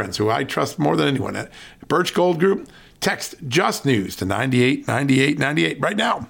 friends who I trust more than anyone at Birch Gold Group. Text Just News to 989898 right now.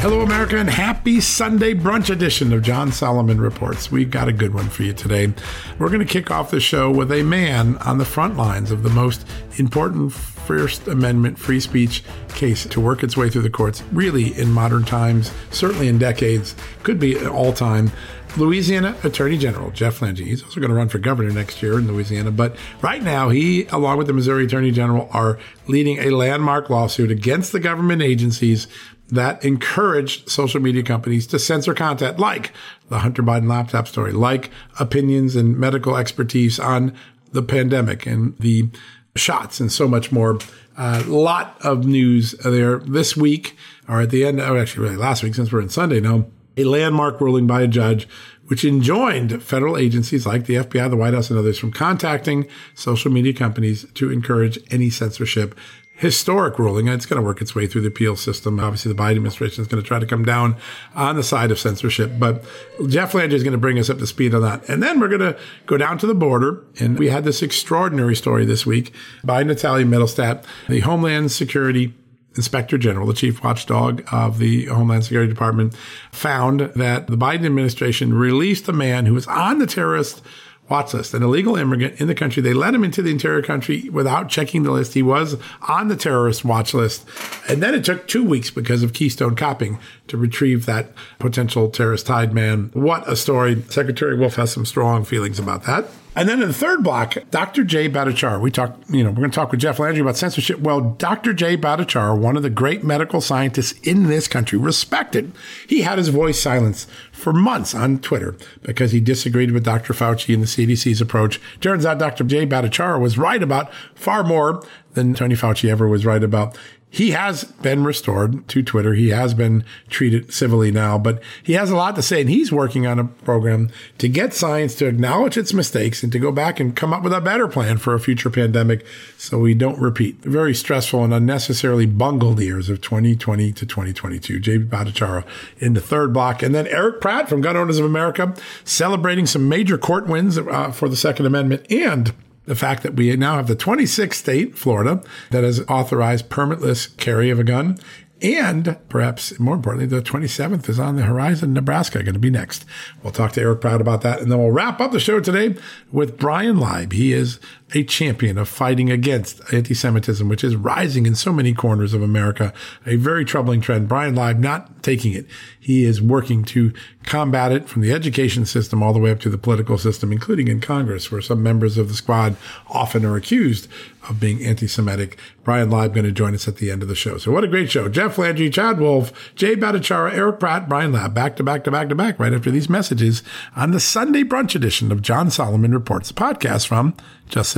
Hello, America, and happy Sunday brunch edition of John Solomon Reports. We've got a good one for you today. We're going to kick off the show with a man on the front lines of the most important First Amendment free speech case to work its way through the courts, really in modern times, certainly in decades, could be all time. Louisiana Attorney General Jeff Landry. He's also going to run for governor next year in Louisiana. But right now, he, along with the Missouri Attorney General, are leading a landmark lawsuit against the government agencies that encouraged social media companies to censor content like the Hunter Biden laptop story, like opinions and medical expertise on the pandemic and the shots and so much more. A uh, lot of news there this week, or at the end, oh, actually, really last week, since we're in Sunday now, a landmark ruling by a judge which enjoined federal agencies like the FBI, the White House, and others from contacting social media companies to encourage any censorship historic ruling. It's going to work its way through the appeal system. Obviously, the Biden administration is going to try to come down on the side of censorship. But Jeff Landry is going to bring us up to speed on that. And then we're going to go down to the border. And we had this extraordinary story this week by Natalia Mittelstadt, the Homeland Security Inspector General, the chief watchdog of the Homeland Security Department, found that the Biden administration released a man who was on the terrorist watch list, an illegal immigrant in the country. They let him into the interior country without checking the list. He was on the terrorist watch list. And then it took two weeks because of Keystone copping to retrieve that potential terrorist tied man. What a story. Secretary Wolf has some strong feelings about that. And then in the third block, Dr. Jay Bhattacharya. We talked, you know, we're going to talk with Jeff Landry about censorship. Well, Dr. Jay Bhattacharya, one of the great medical scientists in this country, respected. He had his voice silenced for months on Twitter because he disagreed with Dr. Fauci and the CDC's approach. Turns out Dr. Jay Bhattacharya was right about far more than Tony Fauci ever was right about he has been restored to Twitter. He has been treated civilly now, but he has a lot to say and he's working on a program to get science to acknowledge its mistakes and to go back and come up with a better plan for a future pandemic so we don't repeat the very stressful and unnecessarily bungled years of 2020 to 2022. Jay Bhattacharya in the third block. And then Erich Pratt from Gun Owners of America celebrating some major court wins uh, for the Second Amendment and the fact that we now have the 26th state, Florida, that has authorized permitless carry of a gun. And perhaps more importantly, the 27th is on the horizon. Nebraska going to be next. We'll talk to Erich Pratt about that. And then we'll wrap up the show today with Bryan Leib. He is a champion of fighting against anti-Semitism, which is rising in so many corners of America. A very troubling trend. Bryan Leib not taking it. He is working to combat it from the education system all the way up to the political system, including in Congress, where some members of the squad often are accused of being anti-Semitic. Bryan Leib going to join us at the end of the show. So what a great show. Jeff Landry, Chad Wolf, Jay Bhattacharya, Erich Pratt, Bryan Leib, back to back to back to back right after these messages on the Sunday brunch edition of John Solomon Reports, podcast from Just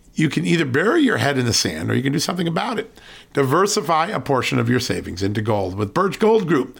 you can either bury your head in the sand or you can do something about it. Diversify a portion of your savings into gold with Birch Gold Group.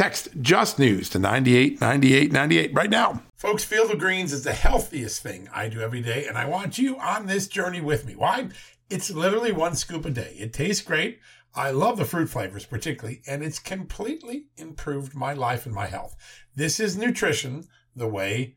Text Just News to 989898 right now. Folks, Field of Greens is the healthiest thing I do every day, and I want you on this journey with me. Why? It's literally one scoop a day. It tastes great. I love the fruit flavors particularly, and it's completely improved my life and my health. This is nutrition the way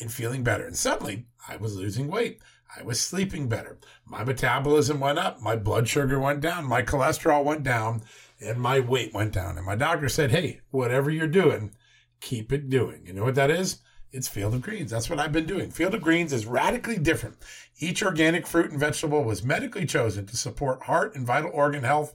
and feeling better. And suddenly I was losing weight. I was sleeping better. My metabolism went up. My blood sugar went down. My cholesterol went down and my weight went down. And my doctor said, Hey, whatever you're doing, keep it doing. You know what that is? It's Field of Greens. That's what I've been doing. Field of Greens is radically different. Each organic fruit and vegetable was medically chosen to support heart and vital organ health.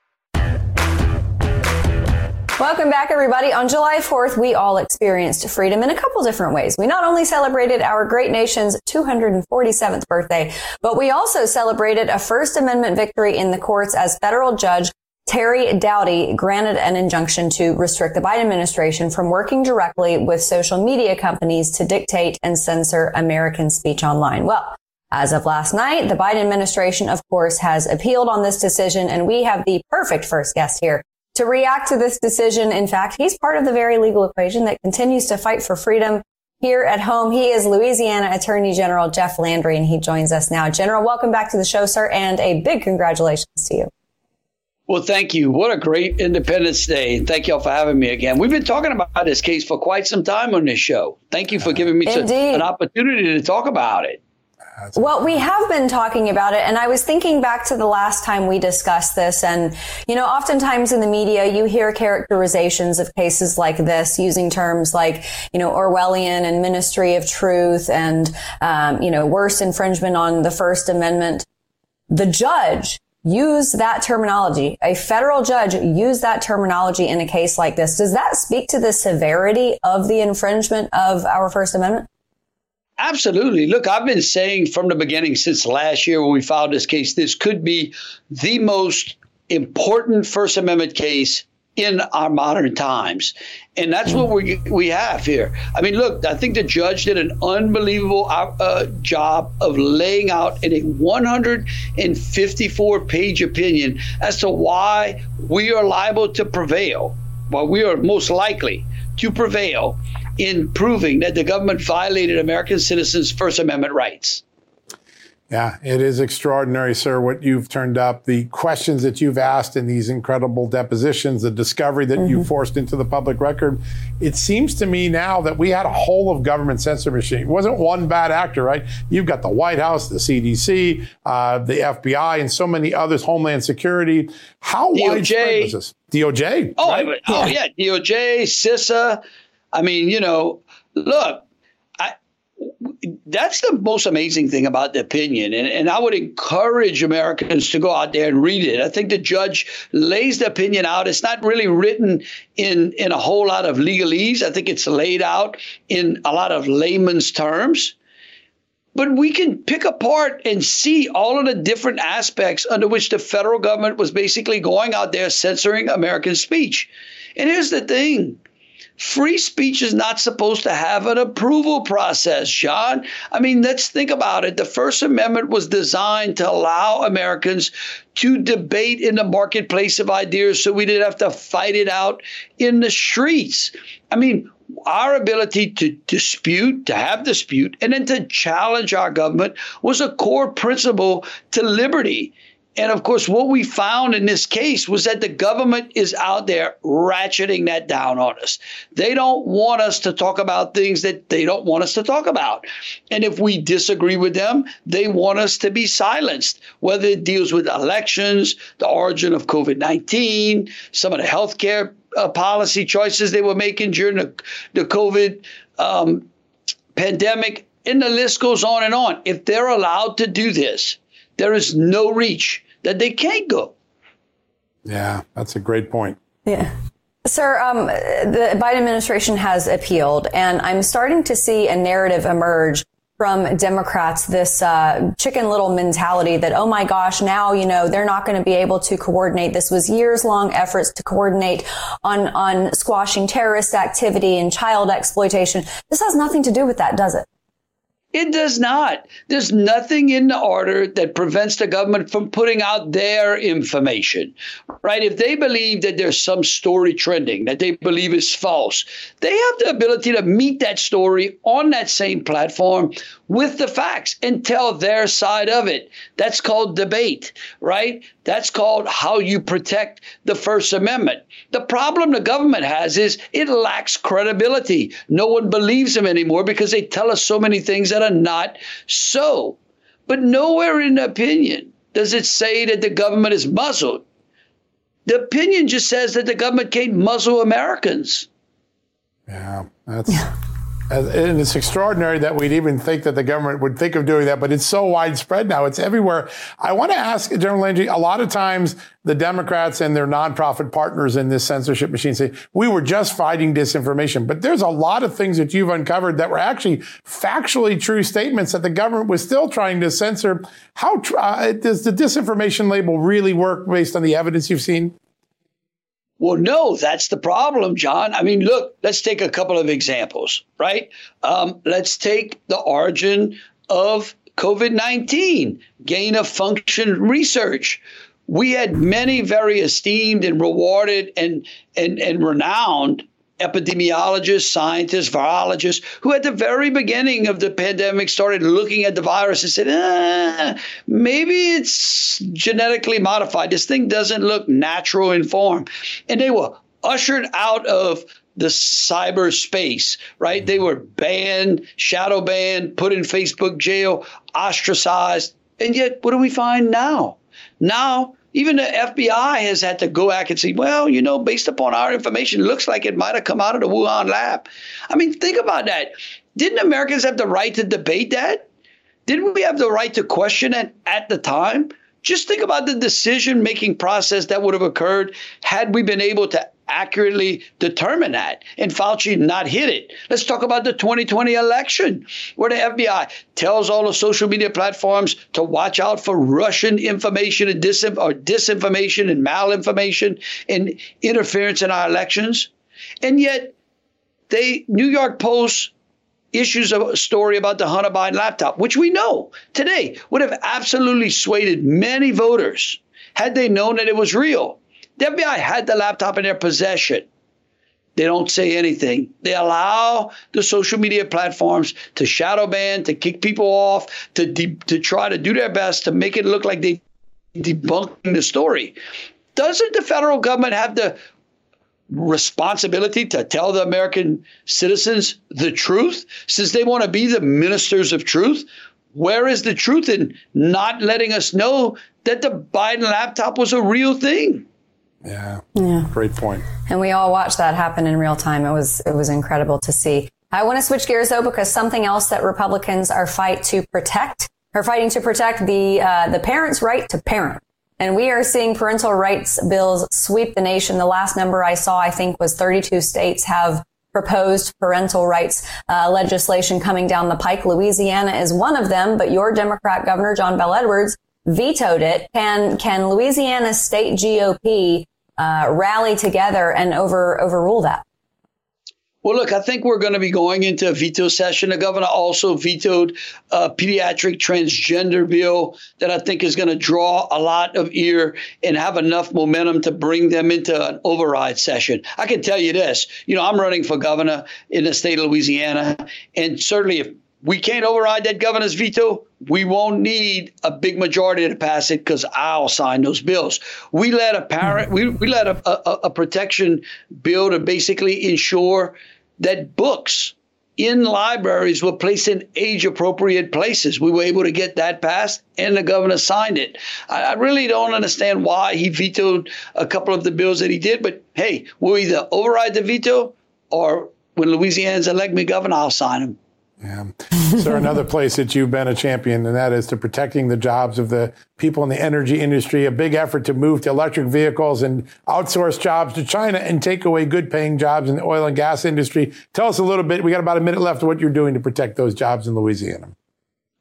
Welcome back, everybody. On July 4th, we all experienced freedom in a couple different ways. We not only celebrated our great nation's 247th birthday, but we also celebrated a First Amendment victory in the courts as federal judge Terry Doughty granted an injunction to restrict the Biden administration from working directly with social media companies to dictate and censor American speech online. Well, as of last night, the Biden administration, of course, has appealed on this decision, and we have the perfect first guest here to react to this decision. In fact, he's part of the very legal equation that continues to fight for freedom here at home. He is Louisiana Attorney General Jeff Landry, and he joins us now. General, welcome back to the show, sir, and a big congratulations to you. Well, thank you. What a great Independence Day. Thank you all for having me again. We've been talking about this case for quite some time on this show. Thank you for giving me an opportunity to talk about it. That's well, we have been talking about it, and I was thinking back to the last time we discussed this, and you know, oftentimes in the media, you hear characterizations of cases like this using terms like you know Orwellian and Ministry of Truth, and um, you know, worse infringement on the First Amendment. The judge used that terminology. A federal judge used that terminology in a case like this. Does that speak to the severity of the infringement of our First Amendment? Absolutely. Look, I've been saying from the beginning since last year when we filed this case, this could be the most important First Amendment case in our modern times. And that's what we we have here. I mean, look, I think the judge did an unbelievable uh, uh job of laying out in a 154 page opinion as to why we are liable to prevail. why we are most likely to prevail in proving that the government violated American citizens' First Amendment rights. Yeah, it is extraordinary, sir, what you've turned up, the questions that you've asked in these incredible depositions, the discovery that mm-hmm. you forced into the public record. It seems to me now that we had a whole of government censor machine. It wasn't one bad actor, right? You've got the White House, the CDC, uh, the FBI, and so many others, Homeland Security. How DOJ. widespread was this? DOJ. Oh, right? oh yeah. yeah, DOJ, CISA. I mean, you know, look, that's the most amazing thing about the opinion. And, and I would encourage Americans to go out there and read it. I think the judge lays the opinion out. It's not really written in, in a whole lot of legalese. I think it's laid out in a lot of layman's terms. But we can pick apart and see all of the different aspects under which the federal government was basically going out there censoring American speech. And here's the thing Free speech is not supposed to have an approval process, John. I mean, let's think about it. The First Amendment was designed to allow Americans to debate in the marketplace of ideas so we didn't have to fight it out in the streets. I mean, our ability to dispute, to have dispute, and then to challenge our government was a core principle to liberty. And of course, what we found in this case was that the government is out there ratcheting that down on us. They don't want us to talk about things that they don't want us to talk about. And if we disagree with them, they want us to be silenced, whether it deals with elections, the origin of COVID 19, some of the healthcare uh, policy choices they were making during the, the COVID um, pandemic. And the list goes on and on. If they're allowed to do this, there is no reach that they can't go. Yeah, that's a great point. Yeah. Sir, um, the Biden administration has appealed, and I'm starting to see a narrative emerge from Democrats, this uh, chicken little mentality that, oh my gosh, now, you know, they're not going to be able to coordinate. This was years long efforts to coordinate on, on squashing terrorist activity and child exploitation. This has nothing to do with that, does it? It does not. There's nothing in the order that prevents the government from putting out their information, right? If they believe that there's some story trending that they believe is false, they have the ability to meet that story on that same platform with the facts and tell their side of it. That's called debate, right? That's called how you protect the First Amendment. The problem the government has is it lacks credibility. No one believes them anymore because they tell us so many things that are not so. But nowhere in the opinion does it say that the government is muzzled. The opinion just says that the government can't muzzle Americans. Yeah, that's. Yeah and it's extraordinary that we'd even think that the government would think of doing that, but it's so widespread now. It's everywhere. I want to ask General Landry, a lot of times the Democrats and their nonprofit partners in this censorship machine say, we were just fighting disinformation. But there's a lot of things that you've uncovered that were actually factually true statements that the government was still trying to censor. How uh, does the disinformation label really work based on the evidence you've seen? Well, no, that's the problem, John. I mean, look, let's take a couple of examples, right? Um, let's take the origin of COVID 19, gain of function research. We had many very esteemed and rewarded and, and, and renowned epidemiologists, scientists, virologists who at the very beginning of the pandemic started looking at the virus and said, ah, maybe it's genetically modified. This thing doesn't look natural in form. And they were ushered out of the cyberspace, right? They were banned, shadow banned, put in Facebook jail, ostracized. And yet, what do we find now? Now, even the FBI has had to go back and say, well, you know, based upon our information, looks like it might have come out of the Wuhan lab. I mean, think about that. Didn't Americans have the right to debate that? Didn't we have the right to question it at the time? Just think about the decision making process that would have occurred had we been able to accurately determine that. And Fauci not hit it. Let's talk about the 2020 election, where the FBI tells all the social media platforms to watch out for Russian information and or disinformation and malinformation and interference in our elections. And yet, they New York Post issues a story about the Hunter Biden laptop, which we know today would have absolutely swayed many voters had they known that it was real. The FBI had the laptop in their possession. They don't say anything. They allow the social media platforms to shadow ban, to kick people off, to de- to try to do their best to make it look like they debunking the story. Doesn't the federal government have the responsibility to tell the American citizens the truth since they want to be the ministers of truth? Where is the truth in not letting us know that the Biden laptop was a real thing? Yeah. Yeah. Great point. And we all watched that happen in real time. It was it was incredible to see. I want to switch gears though because something else that Republicans are fight to protect are fighting to protect the uh, the parents' right to parent. And we are seeing parental rights bills sweep the nation. The last number I saw, I think, was 32 states have proposed parental rights uh, legislation coming down the pike. Louisiana is one of them, but your Democrat governor, John Bel Edwards, vetoed it. Can, can Louisiana state GOP uh, rally together and over, overrule that? Well, look, I think we're going to be going into a veto session. The governor also vetoed a pediatric transgender bill that I think is going to draw a lot of ear and have enough momentum to bring them into an override session. I can tell you this you know, I'm running for governor in the state of Louisiana, and certainly if we can't override that governor's veto. We won't need a big majority to pass it because I'll sign those bills. We let a parent, we, we let a, a, a protection bill to basically ensure that books in libraries were placed in age appropriate places. We were able to get that passed, and the governor signed it. I, really don't understand why he vetoed a couple of the bills that he did, but hey, we'll either override the veto or when Louisiana's elect me governor, I'll sign them. Yeah. So another place that you've been a champion, and that is to protecting the jobs of the people in the energy industry. A big effort to move to electric vehicles and outsource jobs to China and take away good paying jobs in the oil and gas industry. Tell us a little bit. We got about a minute left. What you're doing to protect those jobs in Louisiana?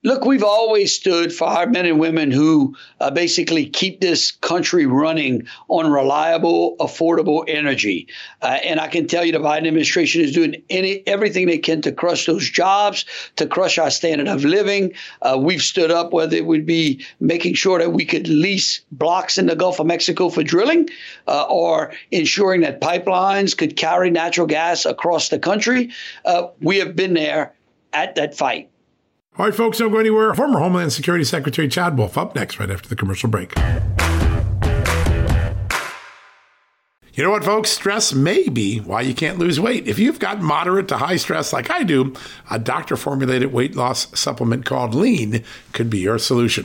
Look, we've always stood for our men and women who uh, basically keep this country running on reliable, affordable energy. Uh, and I can tell you the Biden administration is doing any everything they can to crush those jobs, to crush our standard of living. Uh, we've stood up whether it would be making sure that we could lease blocks in the Gulf of Mexico for drilling uh, or ensuring that pipelines could carry natural gas across the country. Uh, we have been there at that fight. All right, folks, don't go anywhere. Former Homeland Security Secretary Chad Wolf up next, right after the commercial break. You know what, folks? Stress may be why you can't lose weight. If you've got moderate to high stress like I do, a doctor formulated weight loss supplement called Lean could be your solution.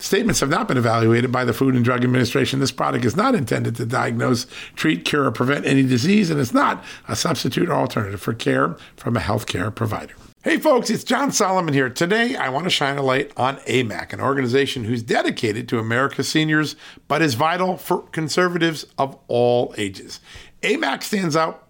Statements have not been evaluated by the Food and Drug Administration. This product is not intended to diagnose, treat, cure, or prevent any disease, and it's not a substitute or alternative for care from a healthcare provider. Hey folks, it's John Solomon here. Today I want to shine a light on AMAC, an organization who's dedicated to America's seniors, but is vital for conservatives of all ages. AMAC stands out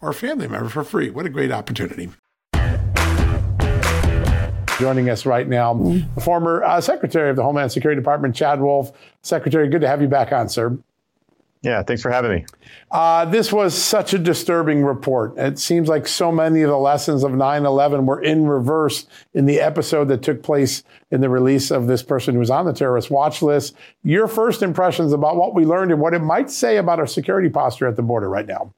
or a family member for free. What a great opportunity joining us right now, the former uh, Secretary of the Homeland Security Department, Chad Wolf. Secretary, good to have you back on, sir. Yeah, thanks for having me. Uh, this was such a disturbing report. It seems like so many of the lessons of 9 11 were in reverse in the episode that took place in the release of this person who was on the terrorist watch list. Your first impressions about what we learned and what it might say about our security posture at the border right now?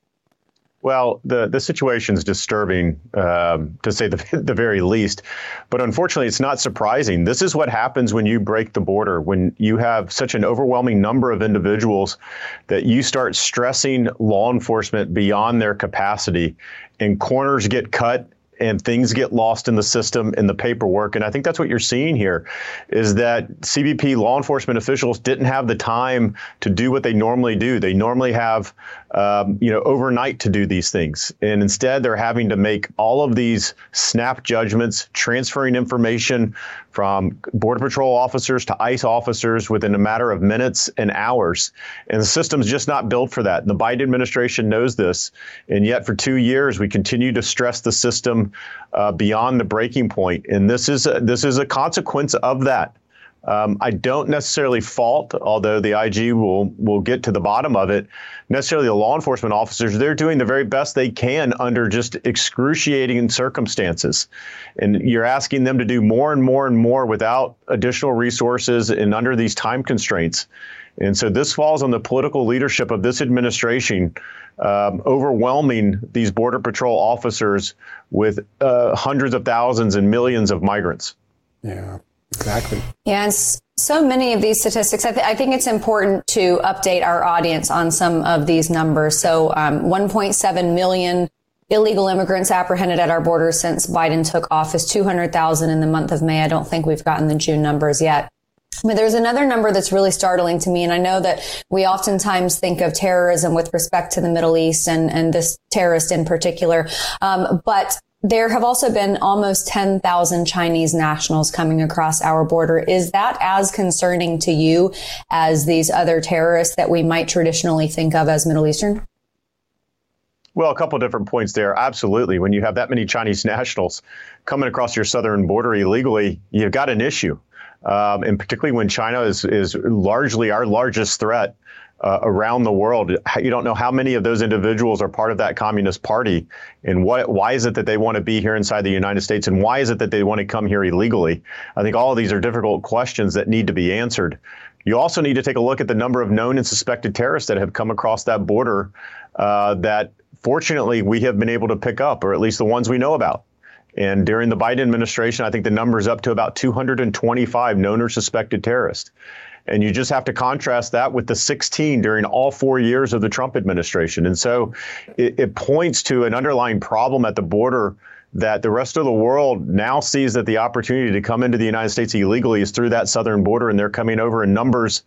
Well, the, the situation is disturbing, um, to say the, the very least. But unfortunately, it's not surprising. This is what happens when you break the border, when you have such an overwhelming number of individuals that you start stressing law enforcement beyond their capacity, and corners get cut and things get lost in the system in the paperwork. And I think that's what you're seeing here is that CBP law enforcement officials didn't have the time to do what they normally do. They normally have, um, you know, overnight to do these things. And instead, they're having to make all of these snap judgments, transferring information from Border Patrol officers to ICE officers within a matter of minutes and hours. And the system's just not built for that. And the Biden administration knows this. And yet, for two years, we continue to stress the system uh, beyond the breaking point. And this is a, this is a consequence of that. Um, I don't necessarily fault, although the IG will will get to the bottom of it. Necessarily, the law enforcement officers they're doing the very best they can under just excruciating circumstances, and you're asking them to do more and more and more without additional resources and under these time constraints. And so this falls on the political leadership of this administration, um, overwhelming these border patrol officers with uh, hundreds of thousands and millions of migrants. Yeah. Exactly. Yeah, and so many of these statistics, I, th- I, think it's important to update our audience on some of these numbers. So, um, 1.7 million illegal immigrants apprehended at our border since Biden took office, 200,000 in the month of May. I don't think we've gotten the June numbers yet. But there's another number that's really startling to me. And I know that we oftentimes think of terrorism with respect to the Middle East and, and this terrorist in particular. Um, but there have also been almost 10,000 Chinese nationals coming across our border. Is that as concerning to you as these other terrorists that we might traditionally think of as Middle Eastern? Well, a couple of different points there. Absolutely. When you have that many Chinese nationals coming across your southern border illegally, you've got an issue. Um, and particularly when China is, is largely our largest threat uh, around the world. You don't know how many of those individuals are part of that Communist Party, and what, why is it that they want to be here inside the United States, and why is it that they want to come here illegally? I think all of these are difficult questions that need to be answered. You also need to take a look at the number of known and suspected terrorists that have come across that border uh, that fortunately we have been able to pick up, or at least the ones we know about. And during the Biden administration, I think the number is up to about 225 known or suspected terrorists. And you just have to contrast that with the 16 during all four years of the Trump administration. And so it, it points to an underlying problem at the border that the rest of the world now sees that the opportunity to come into the United States illegally is through that southern border, and they're coming over in numbers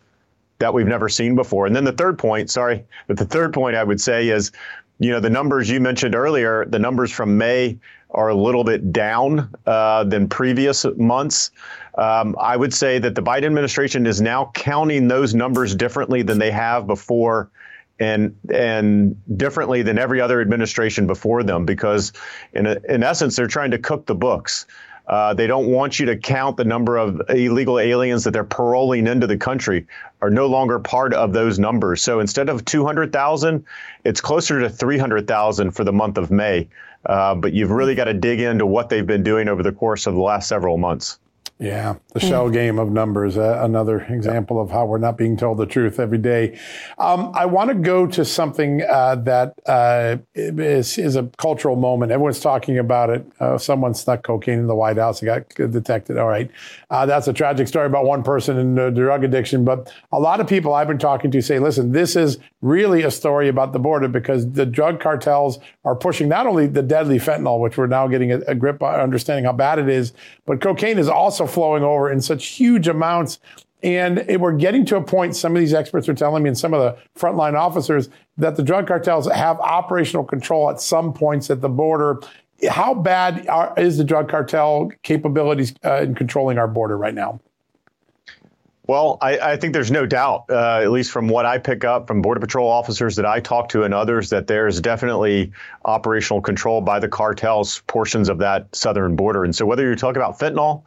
that we've never seen before. And then the third point, sorry, but the third point I would say is, you know, the numbers you mentioned earlier, the numbers from May are a little bit down uh, than previous months. Um, I would say that the Biden administration is now counting those numbers differently than they have before and and differently than every other administration before them because in in essence they're trying to cook the books. Uh, they don't want you to count the number of illegal aliens that they're paroling into the country are no longer part of those numbers. So instead of 200,000, it's closer to 300,000 for the month of May. Uh, but you've really got to dig into what they've been doing over the course of the last several months. Yeah, the shell game of numbers, uh, another example of how we're not being told the truth every day. Um, I want to go to something uh, that uh, is, is, a cultural moment. Everyone's talking about it. Uh, someone snuck cocaine in the White House and got detected. All right. Uh, that's a tragic story about one person in drug addiction. But a lot of people I've been talking to say, listen, this is really a story about the border because the drug cartels are pushing not only the deadly fentanyl, which we're now getting a, a grip on understanding how bad it is, but cocaine is also flowing over in such huge amounts. And we're getting to a point, some of these experts are telling me, and some of the frontline officers, that the drug cartels have operational control at some points at the border. How bad are, is the drug cartel capabilities uh, in controlling our border right now? Well, I, I, think there's no doubt, uh, at least from what I pick up from Border Patrol officers that I talk to and others, that there's definitely operational control by the cartels portions of that southern border. And so, whether you're talking about fentanyl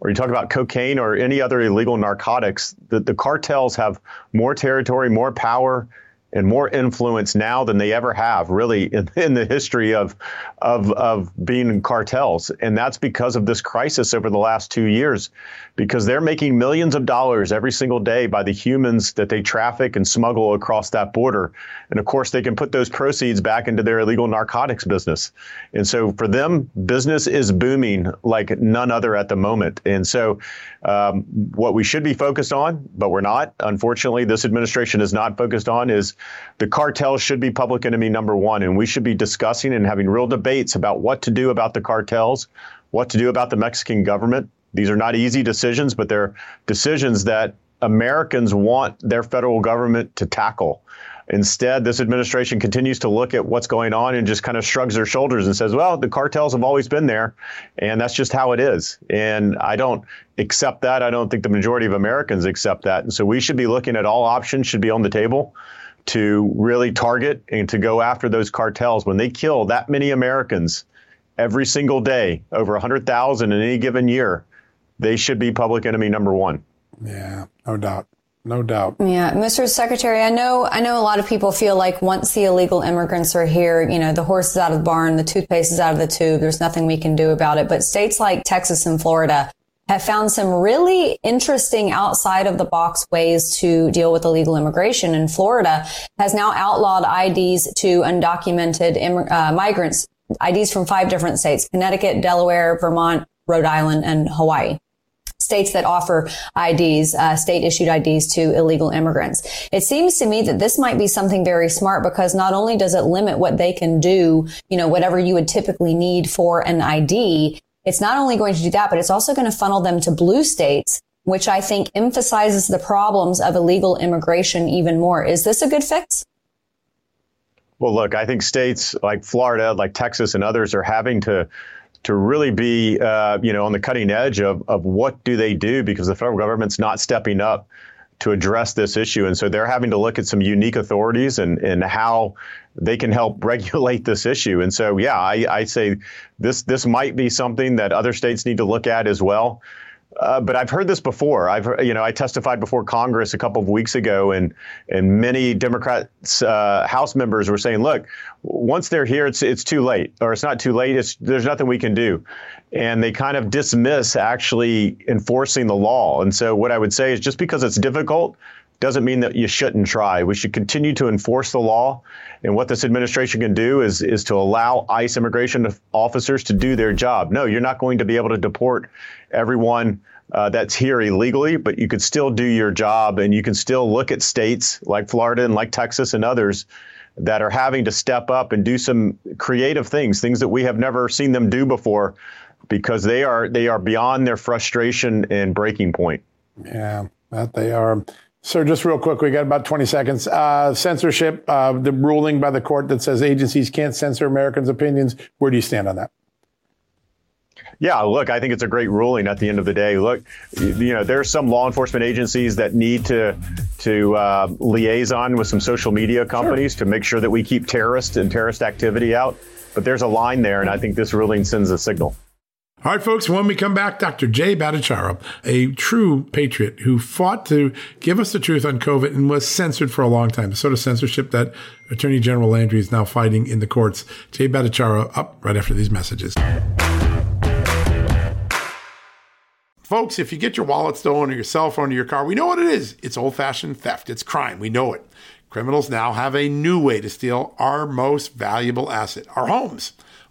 or you talk about cocaine or any other illegal narcotics, the, the cartels have more territory, more power, and more influence now than they ever have, really, in, in, the history of, of, of being in cartels. And that's because of this crisis over the last two years, because they're making millions of dollars every single day by the humans that they traffic and smuggle across that border. And of course, they can put those proceeds back into their illegal narcotics business. And so for them, business is booming like none other at the moment. And so um, what we should be focused on, but we're not, unfortunately, this administration is not focused on, is the cartel should be public enemy number one, and we should be discussing and having real debates about what to do about the cartels, what to do about the Mexican government. These are not easy decisions, but they're decisions that Americans want their federal government to tackle. Instead, this administration continues to look at what's going on and just kind of shrugs their shoulders and says, well, the cartels have always been there, and that's just how it is. And I don't accept that. I don't think the majority of Americans accept that. And so we should be looking at all options should be on the table to really target and to go after those cartels when they kill that many Americans every single day, over 100,000 in any given year. They should be public enemy number one. Yeah, no doubt. No doubt. Yeah, Mr. Secretary, I know I know a lot of people feel like once the illegal immigrants are here, you know, the horse is out of the barn, the toothpaste is out of the tube, there's nothing we can do about it. But states like Texas and Florida have found some really interesting outside of the box ways to deal with illegal immigration. And Florida has now outlawed IDs to undocumented Im- uh, migrants, IDs from five different states, Connecticut, Delaware, Vermont, Rhode Island, and Hawaii states that offer IDs, uh, state issued IDs to illegal immigrants. It seems to me that this might be something very smart because not only does it limit what they can do, you know, whatever you would typically need for an ID, it's not only going to do that, but it's also going to funnel them to blue states, which I think emphasizes the problems of illegal immigration even more. Is this a good fix? Well, look, I think states like Florida, like Texas, and others are having to to really be, uh, you know, on the cutting edge of of what do they do because the federal government's not stepping up to address this issue, and so they're having to look at some unique authorities and and how they can help regulate this issue. And so, yeah, I, I say this this might be something that other states need to look at as well. Uh, but I've heard this before. I've you know I testified before Congress a couple of weeks ago, and and many Democrats uh, House members were saying, look, once they're here, it's it's too late, or it's not too late. It's there's nothing we can do, and they kind of dismiss actually enforcing the law. And so what I would say is just because it's difficult doesn't mean that you shouldn't try. We should continue to enforce the law. And what this administration can do is, is to allow ICE immigration officers to do their job. No, you're not going to be able to deport everyone uh, that's here illegally, but you could still do your job and you can still look at states like Florida and like Texas and others that are having to step up and do some creative things, things that we have never seen them do before because they are they are beyond their frustration and breaking point. Yeah, that they are. Sir, just real quick, we got about 20 seconds. Uh, censorship, uh, the ruling by the court that says agencies can't censor Americans' opinions. Where do you stand on that? Yeah, look, I think it's a great ruling at the end of the day. Look, you know, there are some law enforcement agencies that need to to uh, liaison with some social media companies sure. to make sure that we keep terrorist and terrorist activity out. But there's a line there, and I think this ruling sends a signal. All right, folks, when we come back, Dr. Jay Bhattacharya, a true patriot who fought to give us the truth on COVID and was censored for a long time, the sort of censorship that Attorney General Landry is now fighting in the courts. Jay Bhattacharya up right after these messages. Folks, if you get your wallet stolen or your cell phone or your car, we know what it is. It's old fashioned theft, it's crime. We know it. Criminals now have a new way to steal our most valuable asset, our homes.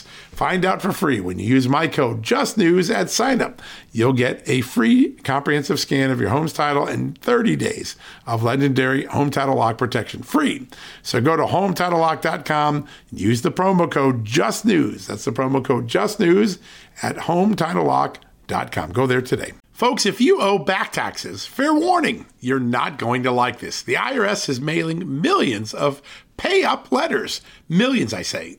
Find out for free when you use my code JustNews at signup. You'll get a free comprehensive scan of your home's title and 30 days of legendary Home Title Lock protection free. So go to HomeTitleLock.com and use the promo code JustNews. That's the promo code JustNews at HomeTitleLock.com. Go there today. Folks, if you owe back taxes, fair warning, you're not going to like this. The IRS is mailing millions of pay up letters. Millions, I say.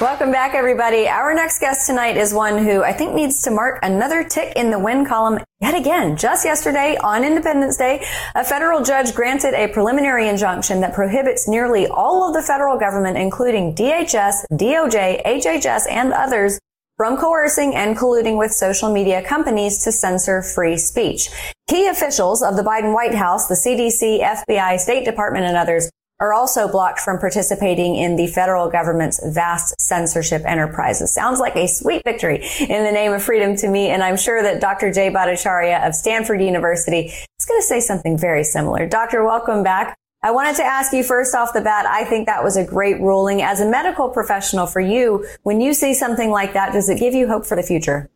Welcome back, everybody. Our next guest tonight is one who I think needs to mark another tick in the win column yet again. Just yesterday, on Independence Day, a federal judge granted a preliminary injunction that prohibits nearly all of the federal government, including DHS, DOJ, HHS, and others, from coercing and colluding with social media companies to censor free speech. Key officials of the Biden White House, the CDC, FBI, State Department, and others are also blocked from participating in the federal government's vast censorship enterprises. Sounds like a sweet victory in the name of freedom to me. And I'm sure that Dr. Jay Bhattacharya of Stanford University is going to say something very similar. Doctor, welcome back. I wanted to ask you first off the bat, I think that was a great ruling. As a medical professional for you, when you see something like that, does it give you hope for the future?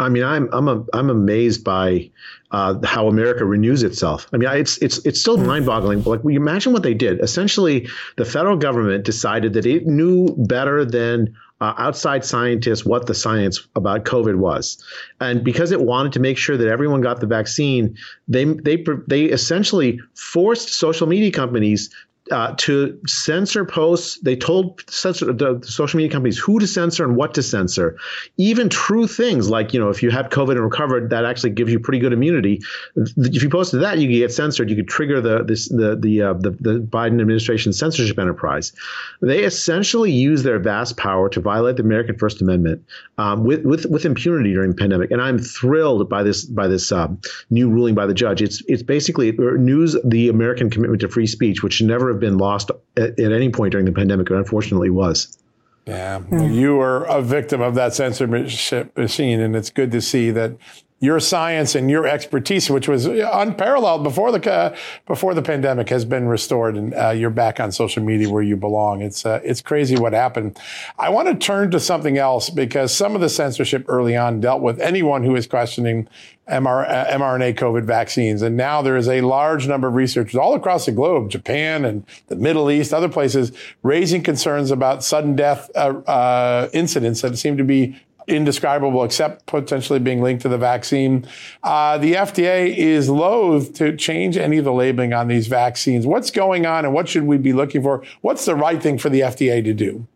I mean, I'm I'm a, I'm amazed by uh, how America renews itself. I mean, it's it's it's still mind-boggling. But like, we imagine what they did. Essentially, the federal government decided that it knew better than uh, outside scientists what the science about COVID was, and because it wanted to make sure that everyone got the vaccine, they they they essentially forced social media companies uh, to censor posts. They told censor, the social media companies who to censor and what to censor. Even true things like, you know, if you had COVID and recovered, that actually gives you pretty good immunity. If you posted that, you could get censored. You could trigger the this, the the, uh, the the Biden administration censorship enterprise. They essentially use their vast power to violate the American First Amendment um, with with with impunity during the pandemic. And I'm thrilled by this by this uh, new ruling by the judge. It's it's basically it renews the American commitment to free speech, which never have been lost at, at any point during the pandemic, but unfortunately was. Yeah, mm. you were a victim of that censorship machine, and it's good to see that your science and your expertise, which was unparalleled before the uh, before the pandemic, has been restored, and uh, you're back on social media where you belong. It's uh, it's crazy what happened. I want to turn to something else because some of the censorship early on dealt with anyone who is questioning MR, uh, mRNA COVID vaccines, and now there is a large number of researchers all across the globe, Japan and the Middle East, other places, raising concerns about sudden death uh, uh, incidents that seem to be indescribable except potentially being linked to the vaccine. Uh, the FDA is loath to change any of the labeling on these vaccines. What's going on and what should we be looking for? What's the right thing for the FDA to do?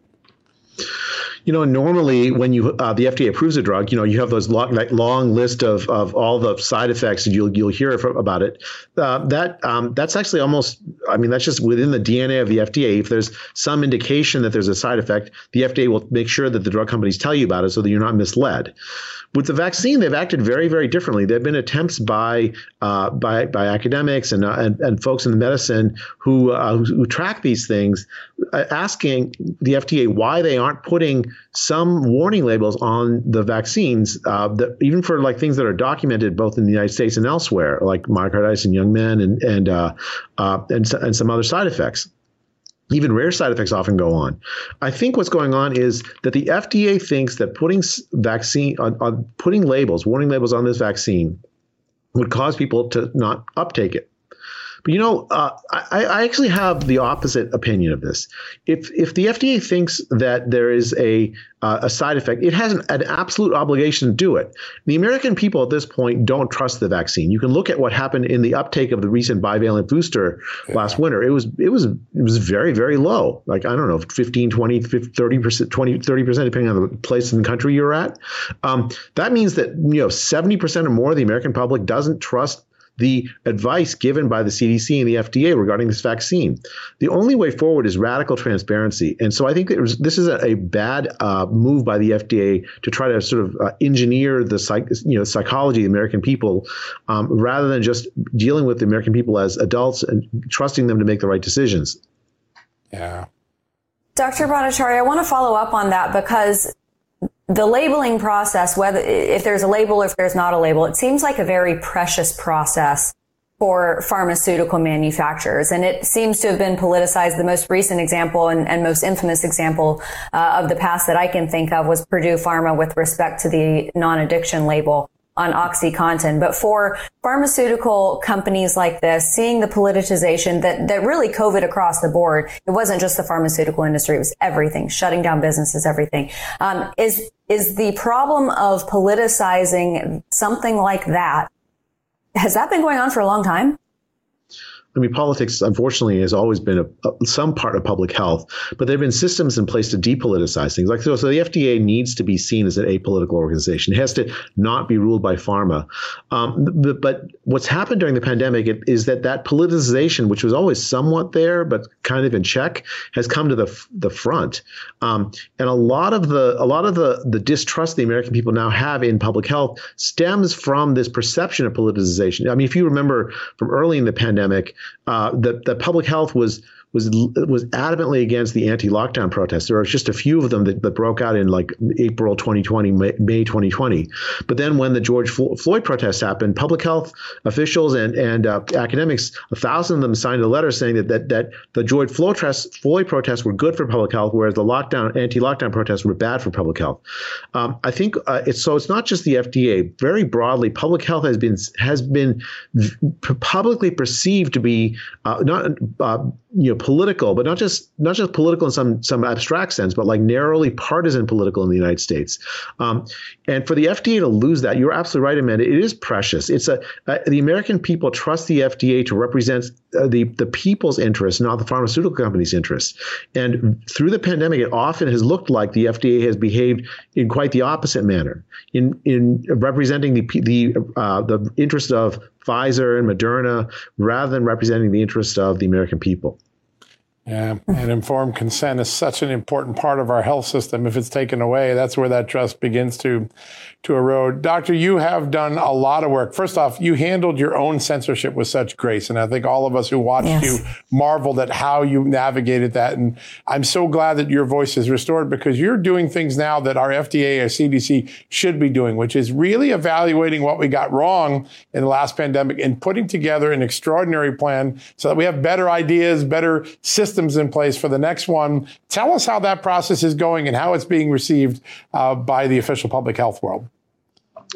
You know, normally when you uh, the FDA approves a drug, you know, you have those long, long list of, of all the side effects, and you'll you'll hear about it. Uh, that um, that's actually almost, I mean, that's just within the DNA of the FDA. If there's some indication that there's a side effect, the FDA will make sure that the drug companies tell you about it so that you're not misled. With the vaccine, they've acted very, very differently. There have been attempts by uh, by by academics and, uh, and, and folks in the medicine who uh, who, who, track these things, uh, asking the FDA why they aren't putting some warning labels on the vaccines, uh, that even for like things that are documented both in the United States and elsewhere, like myocarditis in young men and and uh, and, and some other side effects even rare side effects often go on. I think what's going on is that the FDA thinks that putting vaccine on, on putting labels, warning labels on this vaccine would cause people to not uptake it. But you know, uh, I, I, actually have the opposite opinion of this. If if the FDA thinks that there is a uh, a side effect, it has an, an, absolute obligation to do it. The American people at this point don't trust the vaccine. You can look at what happened in the uptake of the recent bivalent booster yeah. last winter. It was it was it was very very low. Like I don't know, 15, 20, 30 percent, 20, 30 percent, depending on the place in the country you're at. Um, that means that you know 70 percent or more of the American public doesn't trust the advice given by the CDC and the FDA regarding this vaccine. The only way forward is radical transparency. And so I think was, this is a, a bad uh, move by the FDA to try to sort of uh, engineer the psych, you know, psychology of the American people um, rather than just dealing with the American people as adults and trusting them to make the right decisions. Yeah. Dr. Bhattacharya, I want to follow up on that because the labeling process, whether if there's a label, or if there's not a label, it seems like a very precious process for pharmaceutical manufacturers. And it seems to have been politicized. The most recent example and, and most infamous example uh, of the past that I can think of was Purdue Pharma with respect to the non-addiction label on OxyContin. But for pharmaceutical companies like this, seeing the politicization that, that really COVID across the board, it wasn't just the pharmaceutical industry, it was everything, shutting down businesses, everything. Um, is, is the problem of politicizing something like that, has that been going on for a long time? I mean, politics, unfortunately, has always been a, a, some part of public health, but there have been systems in place to depoliticize things. Like so, so the FDA needs to be seen as an apolitical organization. It has to not be ruled by pharma. Um, but, but, what's happened during the pandemic is that that politicization, which was always somewhat there but kind of in check, has come to the the front. Um, and a lot of the a lot of the the distrust the American people now have in public health stems from this perception of politicization. I mean, if you remember from early in the pandemic uh, the, the public health was was was adamantly against the anti-lockdown protests. There were just a few of them that, that broke out in like April 2020, May, May 2020. But then when the George Floyd protests happened, public health officials and and uh, academics, a thousand of them signed a letter saying that that that the George Floyd, Floyd protests were good for public health, whereas the lockdown anti-lockdown protests were bad for public health. Um, I think uh, it's so it's not just the FDA. Very broadly, public health has been has been publicly perceived to be uh, not uh, you know political, but not just not just political in some some abstract sense, but like narrowly partisan political in the United States. Um, and for the FDA to lose that, you're absolutely right, Amanda. It is precious. It's a uh, the American people trust the FDA to represent uh, the the people's interests, not the pharmaceutical companies' interests. And through the pandemic, it often has looked like the FDA has behaved in quite the opposite manner in in representing the the uh, the interest of Pfizer and Moderna rather than representing the interest of the American people. Yeah, and informed consent is such an important part of our health system. If it's taken away, that's where that trust begins to to erode. Doctor, you have done a lot of work. First off, you handled your own censorship with such grace, and I think all of us who watched yes. you marveled at how you navigated that. And I'm so glad that your voice is restored because you're doing things now that our FDA or CDC should be doing, which is really evaluating what we got wrong in the last pandemic and putting together an extraordinary plan so that we have better ideas, better systems systems in place for the next one. Tell us how that process is going and how it's being received uh, by the official public health world.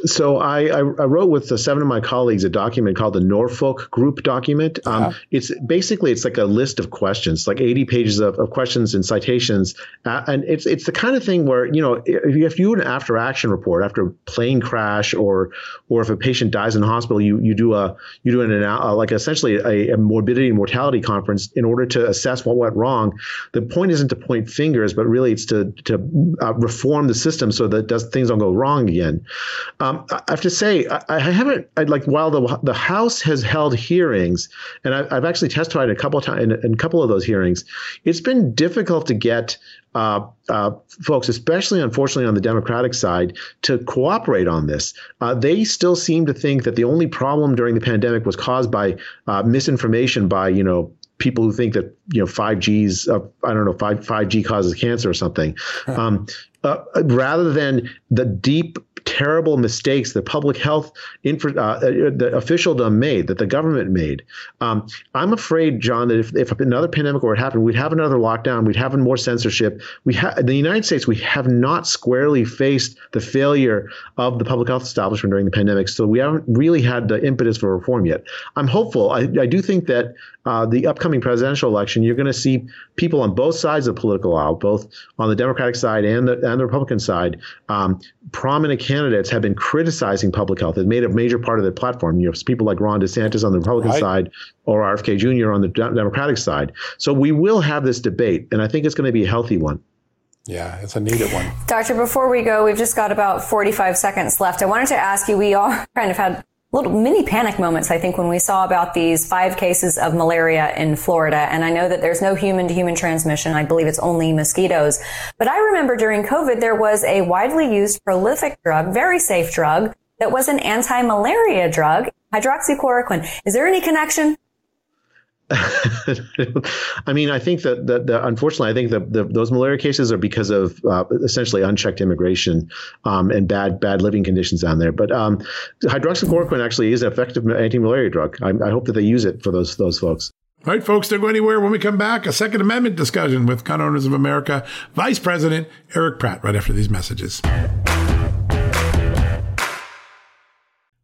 So I, I, I, wrote with seven of my colleagues a document called the Norfolk Group document. Um, yeah. It's basically it's like a list of questions, like 80 pages of, of questions and citations, uh, and it's it's the kind of thing where you know if you, if you do an after action report after a plane crash or or if a patient dies in the hospital, you you do a you do an uh, like essentially a, a morbidity and mortality conference in order to assess what went wrong. The point isn't to point fingers, but really it's to to uh, reform the system so that does, things don't go wrong again. Um, I have to say, I, I haven't I, like while the the House has held hearings, and I, have actually testified a couple of times in, in, a couple of those hearings. It's been difficult to get uh, uh, folks, especially unfortunately on the Democratic side, to cooperate on this. Uh, they still seem to think that the only problem during the pandemic was caused by uh, misinformation by you know people who think that you know 5G's uh, I don't know 5 5G causes cancer or something, um, uh, rather than the deep terrible mistakes that public health infra, uh, the officialdom made, that the government made. Um, I'm afraid, John, that if, if another pandemic were to happen, we'd have another lockdown, we'd have more censorship. We have in the United States, we have not squarely faced the failure of the public health establishment during the pandemic, so we haven't really had the impetus for reform yet. I'm hopeful. I, I do think that uh, the upcoming presidential election, you're going to see people on both sides of the political aisle, both on the Democratic side and the, and the Republican side. Um, prominent candidates have been criticizing public health. It made a major part of their platform. You have people like Ron DeSantis on the Republican right. side or RFK Jr. on the Democratic side. So we will have this debate, and I think it's going to be a healthy one. Yeah, it's a needed one. Doctor, before we go, we've just got about 45 seconds left. I wanted to ask you, we all kind of had little mini panic moments, I think, when we saw about these five cases of malaria in Florida. And I know that there's no human to human transmission. I believe it's only mosquitoes. But I remember during COVID, there was a widely used prolific drug, very safe drug that was an anti-malaria drug, hydroxychloroquine. Is there any connection? I mean, I think that, that, that unfortunately, I think that the, those malaria cases are because of uh, essentially unchecked immigration um, and bad bad living conditions down there. But um, hydroxychloroquine actually is an effective anti-malaria drug. I, I hope that they use it for those those folks. All right, folks, don't go anywhere. When we come back, a Second Amendment discussion with Gun Owners of America Vice President Erich Pratt right after these messages.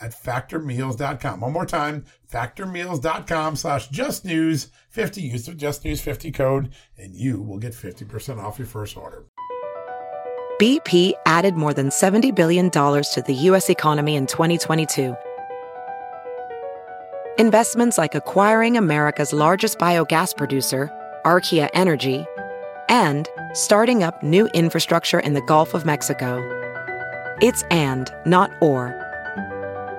at factormeals.com. One more time, factormeals.com slash justnews50. Use the justnews50 code and you will get 50% off your first order. BP added more than $70 billion to the U.S. economy in 2022. Investments like acquiring America's largest biogas producer, Archaea Energy, and starting up new infrastructure in the Gulf of Mexico. It's and, not or.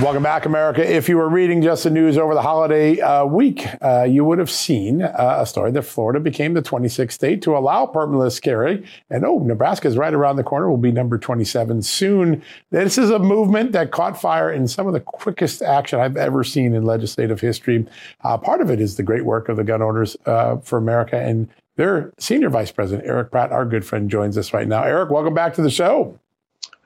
Welcome back, America. If you were reading just the news over the holiday uh, week, uh, you would have seen uh, a story that Florida became the 26th state to allow permitless carry. And oh, Nebraska is right around the corner, will be number 27 soon. This is a movement that caught fire in some of the quickest action I've ever seen in legislative history. Uh, part of it is the great work of the Gun Owners uh, for America and their senior vice president, Erich Pratt, our good friend, joins us right now. Erich, welcome back to the show.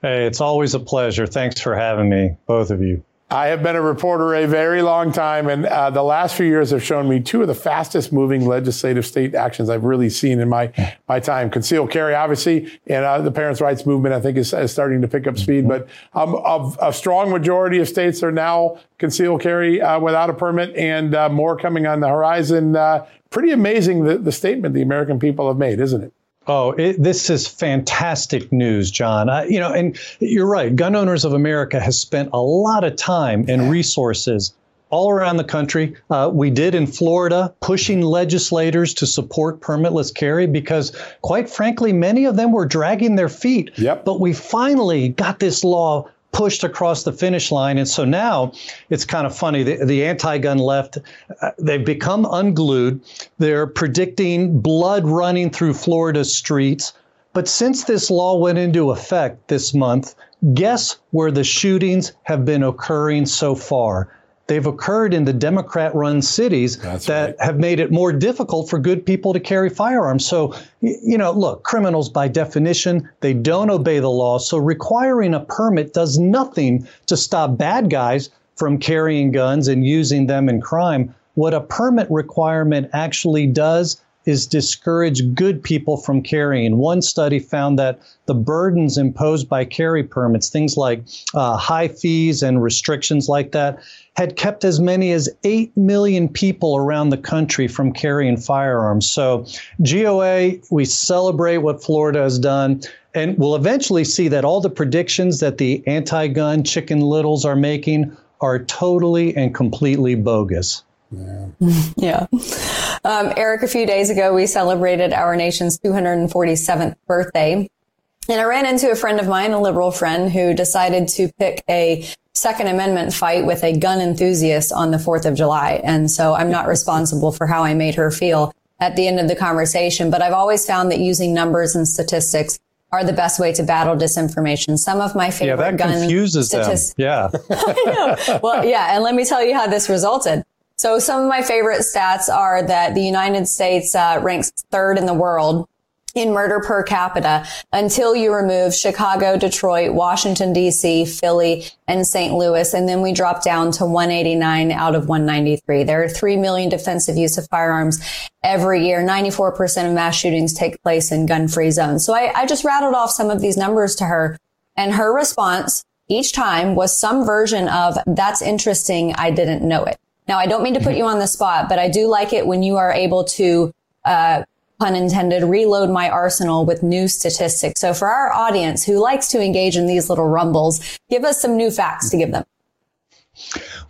Hey, it's always a pleasure. Thanks for having me, both of you. I have been a reporter a very long time, and uh, the last few years have shown me two of the fastest moving legislative state actions I've really seen in my my time. Concealed carry, obviously, and uh, the parents' rights movement, I think, is, is starting to pick up speed. But um, of, a strong majority of states are now concealed carry uh, without a permit, and uh, more coming on the horizon. Uh, pretty amazing the, the statement the American people have made, isn't it? Oh, it, this is fantastic news, John. Uh, you know, and you're right. Gun Owners of America has spent a lot of time and resources all around the country. Uh, we did in Florida, pushing legislators to support permitless carry because, quite frankly, many of them were dragging their feet. Yep. But we finally got this law pushed across the finish line. And so now it's kind of funny. The, the anti gun left, uh, they've become unglued. They're predicting blood running through Florida's streets. But since this law went into effect this month, guess where the shootings have been occurring so far? They've occurred in the Democrat run cities That's that right. have made it more difficult for good people to carry firearms. So, you know, look, criminals by definition, they don't obey the law. So requiring a permit does nothing to stop bad guys from carrying guns and using them in crime. What a permit requirement actually does is discourage good people from carrying. One study found that the burdens imposed by carry permits, things like uh, high fees and restrictions like that, had kept as many as 8 million people around the country from carrying firearms. So, GOA, we celebrate what Florida has done. And we'll eventually see that all the predictions that the anti gun chicken littles are making are totally and completely bogus. Yeah. Um, Erich, a few days ago, we celebrated our nation's 247th birthday. And I ran into a friend of mine, a liberal friend, who decided to pick a Second Amendment fight with a gun enthusiast on the 4th of July. And so I'm not responsible for how I made her feel at the end of the conversation, but I've always found that using numbers and statistics are the best way to battle disinformation. Some of my favorite Yeah, that gun confuses them. Yeah. I know. Well, yeah. And let me tell you how this resulted. So some of my favorite stats are that the United States uh, ranks third in the world in murder per capita until you remove Chicago, Detroit, Washington, DC, Philly, and St. Louis. And then we drop down to 189 out of 193. There are 3 million defensive use of firearms every year. 94% of mass shootings take place in gun free zones. So I, I just rattled off some of these numbers to her and her response each time was some version of that's interesting. I didn't know it. Now, I don't mean to put you on the spot, but I do like it when you are able to, uh, pun intended, reload my arsenal with new statistics. So for our audience who likes to engage in these little rumbles, give us some new facts to give them.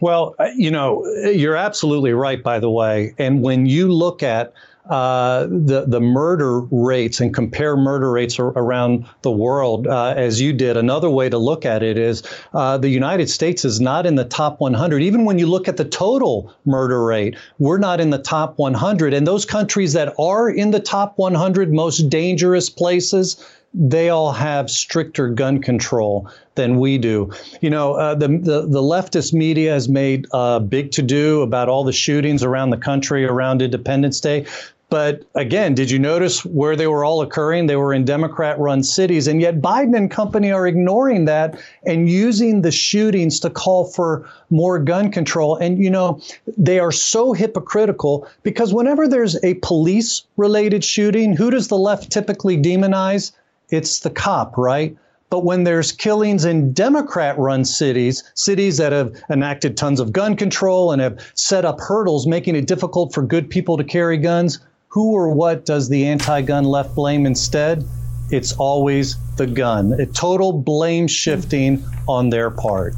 Well, uh, you know, you're absolutely right, by the way. And when you look at uh, the the murder rates and compare murder rates ar- around the world, uh, as you did, another way to look at it is uh, the United States is not in the top 100. Even when you look at the total murder rate, we're not in the top 100. And those countries that are in the top 100 most dangerous places, they all have stricter gun control than we do. You know, uh, the, the the leftist media has made uh, big to do about all the shootings around the country around Independence Day. But again, did you notice where they were all occurring? They were in Democrat run cities. And yet Biden and company are ignoring that and using the shootings to call for more gun control. And, you know, they are so hypocritical because whenever there's a police related shooting, who does the left typically demonize? It's the cop, right? But when there's killings in Democrat run cities, cities that have enacted tons of gun control and have set up hurdles making it difficult for good people to carry guns, who or what does the anti gun left blame instead? It's always the gun. A total blame shifting on their part.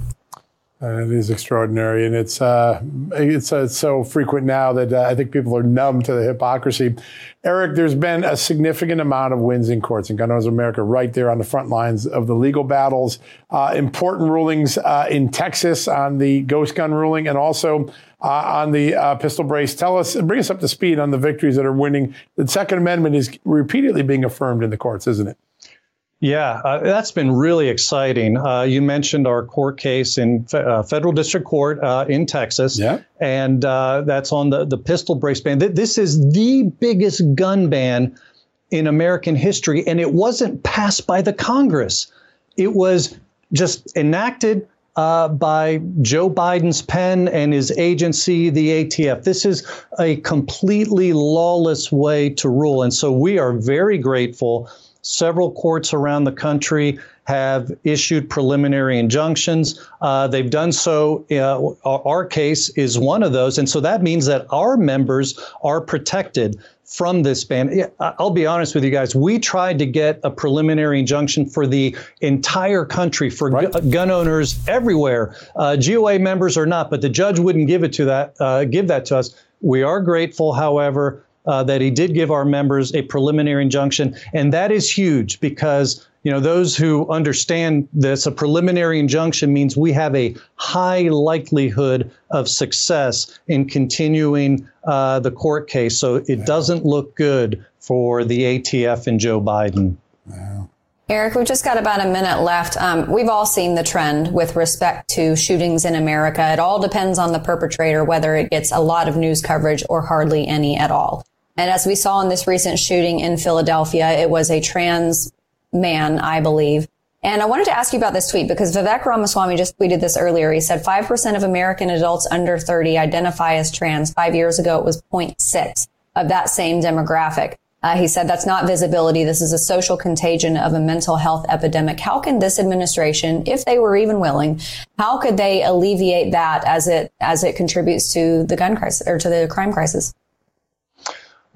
Uh, it is extraordinary, and it's uh, it's uh, so frequent now that uh, I think people are numb to the hypocrisy. Erich, there's been a significant amount of wins in courts in Gun Owners of America, right there on the front lines of the legal battles. Uh, important rulings uh, in Texas on the ghost gun ruling, and also on the uh, pistol brace. Tell us, bring us up to speed on the victories that are winning. The Second Amendment is repeatedly being affirmed in the courts, isn't it? Yeah, uh, that's been really exciting. Uh, you mentioned our court case in fe- uh, federal district court uh, in Texas, Yeah. and uh, that's on the, the pistol brace ban. Th- This is the biggest gun ban in American history, and it wasn't passed by the Congress. It was just enacted uh, by Joe Biden's pen and his agency, the ATF. This is a completely lawless way to rule. And so we are very grateful. Several courts around the country have issued preliminary injunctions. Uh, they've done so. Uh, our case is one of those. And so that means that our members are protected from this ban. I'll be honest with you guys. We tried to get a preliminary injunction for the entire country for right. gu- gun owners everywhere, uh, GOA members or not, but the judge wouldn't give it to that, uh, give that to us. We are grateful, however, uh, that he did give our members a preliminary injunction, and that is huge because you know those who understand this a preliminary injunction means we have a high likelihood of success in continuing uh, the court case so it doesn't look good for the atf and joe biden wow. Erich, we've just got about a minute left. Um, we've all seen the trend with respect to shootings in America. It all depends on the perpetrator, whether it gets a lot of news coverage or hardly any at all. And as we saw in this recent shooting in Philadelphia, it was a trans man, I believe. And I wanted to ask you about this tweet because Vivek Ramaswamy just tweeted this earlier. He said 5% of American adults under 30 identify as trans. Five years ago, it was 0.6 of that same demographic. Uh, he said that's not visibility. This is a social contagion of a mental health epidemic. How can this administration, if they were even willing, how could they alleviate that as it as it contributes to the gun crisis or to the crime crisis?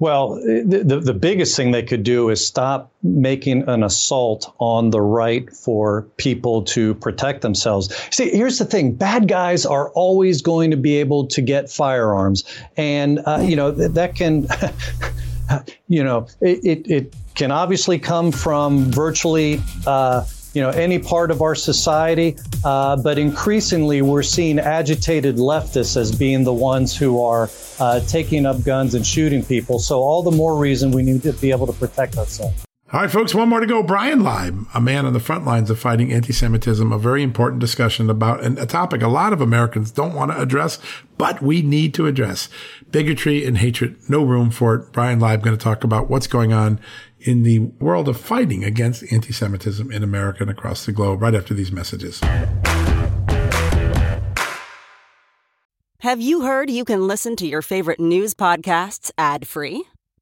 Well, the, the biggest thing they could do is stop making an assault on the right for people to protect themselves. See, here's the thing bad guys are always going to be able to get firearms. And, uh, you know, that can, you know, it, it, it, can obviously come from virtually. Uh, you know any part of our society, uh, but increasingly we're seeing agitated leftists as being the ones who are uh, taking up guns and shooting people. So all the more reason we need to be able to protect ourselves. All right, folks, one more to go. Bryan Leib, a man on the front lines of fighting anti Semitism, a very important discussion about a topic a lot of Americans don't want to address, but we need to address bigotry and hatred. No room for it. Bryan Leib going to talk about what's going on in the world of fighting against anti Semitism in America and across the globe right after these messages. Have you heard you can listen to your favorite news podcasts ad free?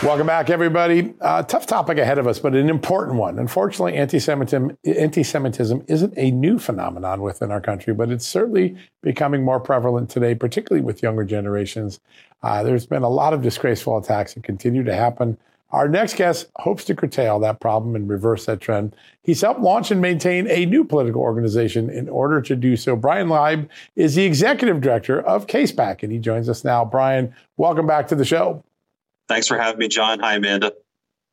Welcome back, everybody. Uh, tough topic ahead of us, but an important one. Unfortunately, anti-Semitism, anti-Semitism isn't a new phenomenon within our country, but it's certainly becoming more prevalent today, particularly with younger generations. Uh, there's been a lot of disgraceful attacks that continue to happen. Our next guest hopes to curtail that problem and reverse that trend. He's helped launch and maintain a new political organization in order to do so. Bryan Leib is the executive director of CASE PAC, and he joins us now. Bryan, welcome back to the show. Thanks for having me, John. Hi, Amanda.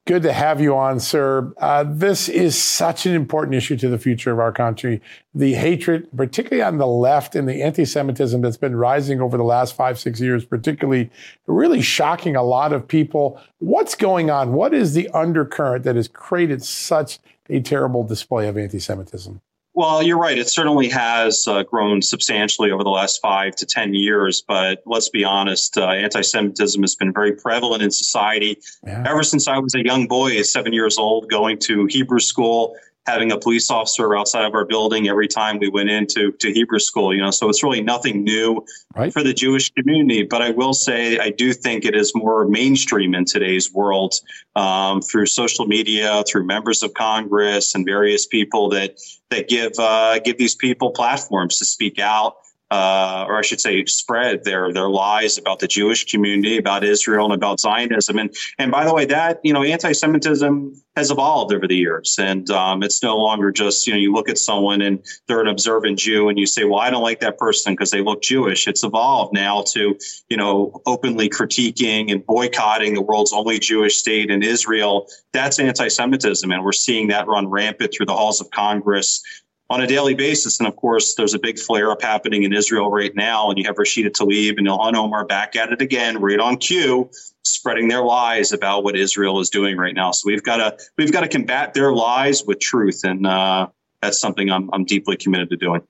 Good to have you on, sir. Uh, this is such an important issue to the future of our country. The hatred, particularly on the left, and the anti Semitism that's been rising over the last five, six years, particularly really shocking a lot of people. What's going on? What is the undercurrent that has created such a terrible display of anti Semitism? Well, you're right. It certainly has uh, grown substantially over the last five to 10 years. But let's be honest, uh, anti Semitism has been very prevalent in society yeah. ever since I was a young boy, seven years old, going to Hebrew school having a police officer outside of our building every time we went into to Hebrew school. You know, so it's really nothing new right. for the Jewish community. But I will say, I do think it is more mainstream in today's world um, through social media, through members of Congress and various people that that give uh, give these people platforms to speak out. Uh, or I should say, spread their their lies about the Jewish community, about Israel, and about Zionism. And and by the way, that you know, anti-Semitism has evolved over the years, and um, it's no longer just you know you look at someone and they're an observant Jew, and you say, well, I don't like that person because they look Jewish. It's evolved now to you know openly critiquing and boycotting the world's only Jewish state in Israel. That's anti-Semitism, and we're seeing that run rampant through the halls of Congress on a daily basis. And of course, there's a big flare up happening in Israel right now. And you have Rashida Tlaib and Ilhan Omar back at it again, right on cue, spreading their lies about what Israel is doing right now. So we've got to we've got to combat their lies with truth, and uh, that's something I'm I'm deeply committed to doing.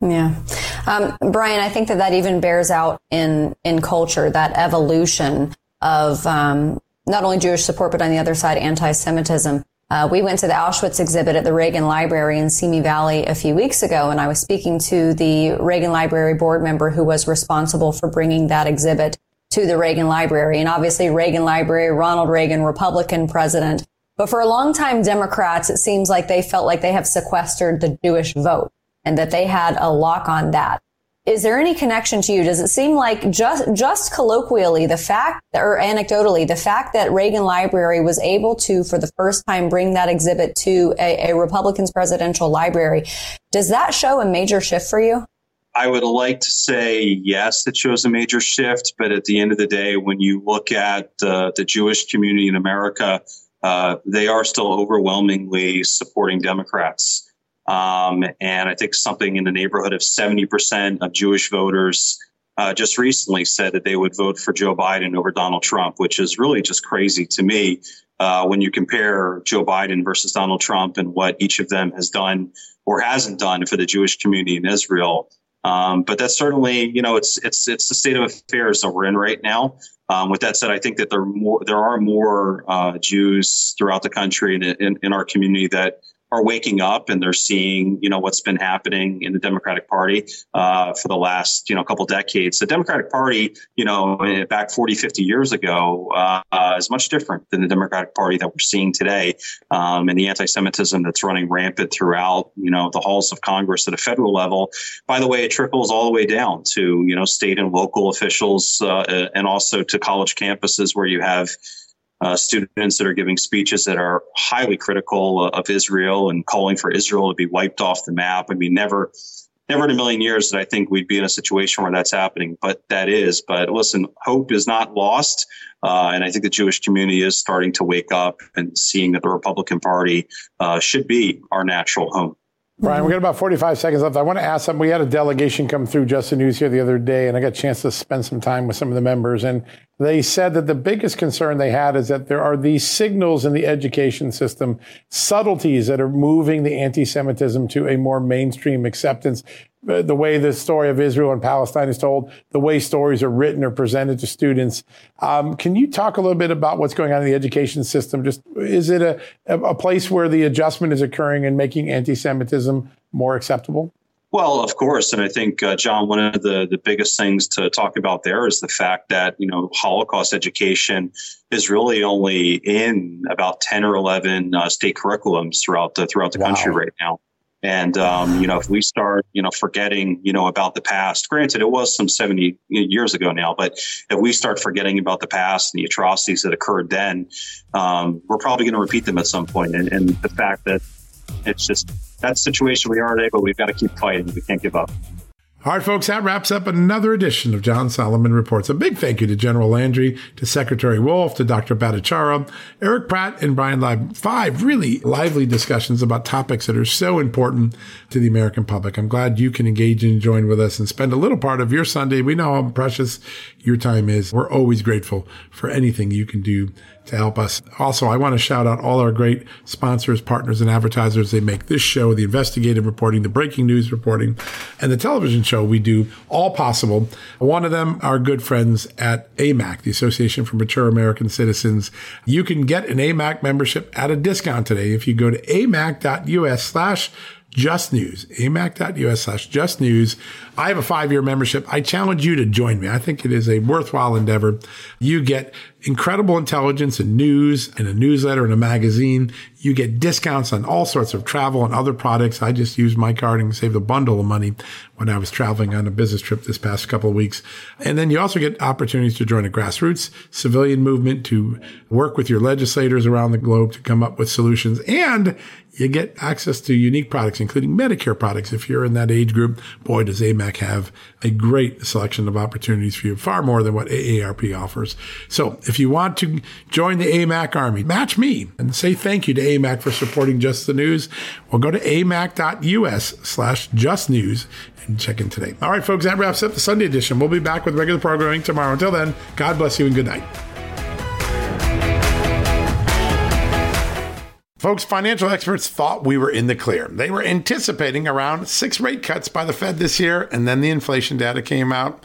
Yeah, um, Bryan, I think that that even bears out in in culture that evolution of um, not only Jewish support, but on the other side, anti-Semitism. Uh, we went to the Auschwitz exhibit at the Reagan Library in Simi Valley a few weeks ago, and I was speaking to the Reagan Library board member who was responsible for bringing that exhibit to the Reagan Library. And obviously, Reagan Library, Ronald Reagan, Republican president. But for a long time, Democrats, it seems like they felt like they have sequestered the Jewish vote and that they had a lock on that is there any connection to you? Does it seem like just just colloquially the fact or anecdotally the fact that Reagan Library was able to for the first time bring that exhibit to a, a Republican's presidential library, does that show a major shift for you? I would like to say yes, it shows a major shift, but at the end of the day, when you look at uh, the Jewish community in America, uh, they are still overwhelmingly supporting Democrats. Um, and I think something in the neighborhood of 70% of Jewish voters uh, just recently said that they would vote for Joe Biden over Donald Trump, which is really just crazy to me uh, when you compare Joe Biden versus Donald Trump and what each of them has done or hasn't done for the Jewish community in Israel. Um, but that's certainly, you know, it's it's it's the state of affairs that we're in right now. Um, with that said, I think that there are more there are more uh, Jews throughout the country and in, in, our community that are waking up and they're seeing, you know, what's been happening in the Democratic Party uh, for the last, you know, couple decades. The Democratic Party, you know, back 40, 50 years ago uh, is much different than the Democratic Party that we're seeing today. Um, and the anti-Semitism that's running rampant throughout, you know, the halls of Congress at a federal level. By the way, it trickles all the way down to, you know, state and local officials uh, and also to college campuses where you have uh, students that are giving speeches that are highly critical uh, of Israel and calling for Israel to be wiped off the map. I mean, never, never in a million years that I think we'd be in a situation where that's happening, but that is. But listen, hope is not lost. Uh, and I think the Jewish community is starting to wake up and seeing that the Republican Party uh, should be our natural home. Bryan, we got about 45 seconds left. I want to ask something. We had a delegation come through Just the News here the other day, and I got a chance to spend some time with some of the members. And they said that the biggest concern they had is that there are these signals in the education system, subtleties that are moving the anti Semitism to a more mainstream acceptance the way the story of Israel and Palestine is told, the way stories are written or presented to students. Um, can you talk a little bit about what's going on in the education system? Just is it a, a place where the adjustment is occurring and making anti-Semitism more acceptable? Well, of course, and I think uh, John, one of the the biggest things to talk about there is the fact that you know Holocaust education is really only in about ten or eleven uh, state curriculums throughout the throughout the wow. country right now. And um, you know, if we start, you know, forgetting, you know, about the past, granted, it was some seventy years ago now, but if we start forgetting about the past and the atrocities that occurred then, um, we're probably going to repeat them at some point. And, and the fact that it's just that situation we are today, but we've got to keep fighting. We can't give up. All right, folks, that wraps up another edition of John Solomon Reports. A big thank you to General Landry, to Secretary Wolf, to Dr. Bhattacharya, Erich Pratt, and Bryan Leib. Five really lively discussions about topics that are so important to the American public. I'm glad you can engage and join with us and spend a little part of your Sunday. We know how precious your time is. We're always grateful for anything you can do to help us. Also, I want to shout out all our great sponsors, partners, and advertisers. They make this show, the investigative reporting, the breaking news reporting, and the television show we do all possible. One of them, our good friends at AMAC, the Association for Mature American Citizens. You can get an AMAC membership at a discount today if you go to amac.us slash just news, amac.us slash just news. I have a five year membership. I challenge you to join me. I think it is a worthwhile endeavor. You get incredible intelligence and news and a newsletter and a magazine. You get discounts on all sorts of travel and other products. I just use my card and save a bundle of money when I was traveling on a business trip this past couple of weeks. And then you also get opportunities to join a grassroots civilian movement to work with your legislators around the globe to come up with solutions. And you get access to unique products, including Medicare products. If you're in that age group, boy, does AMAC have a great selection of opportunities for you, far more than what AARP offers. So if you want to join the AMAC army, match me and say thank you to AMAC for supporting Just the News. Well, go to amac.us slash just news and check in today. All right, folks, that wraps up the Sunday edition. We'll be back with regular programming tomorrow. Until then, God bless you and good night. Folks, financial experts thought we were in the clear. They were anticipating around six rate cuts by the Fed this year, and then the inflation data came out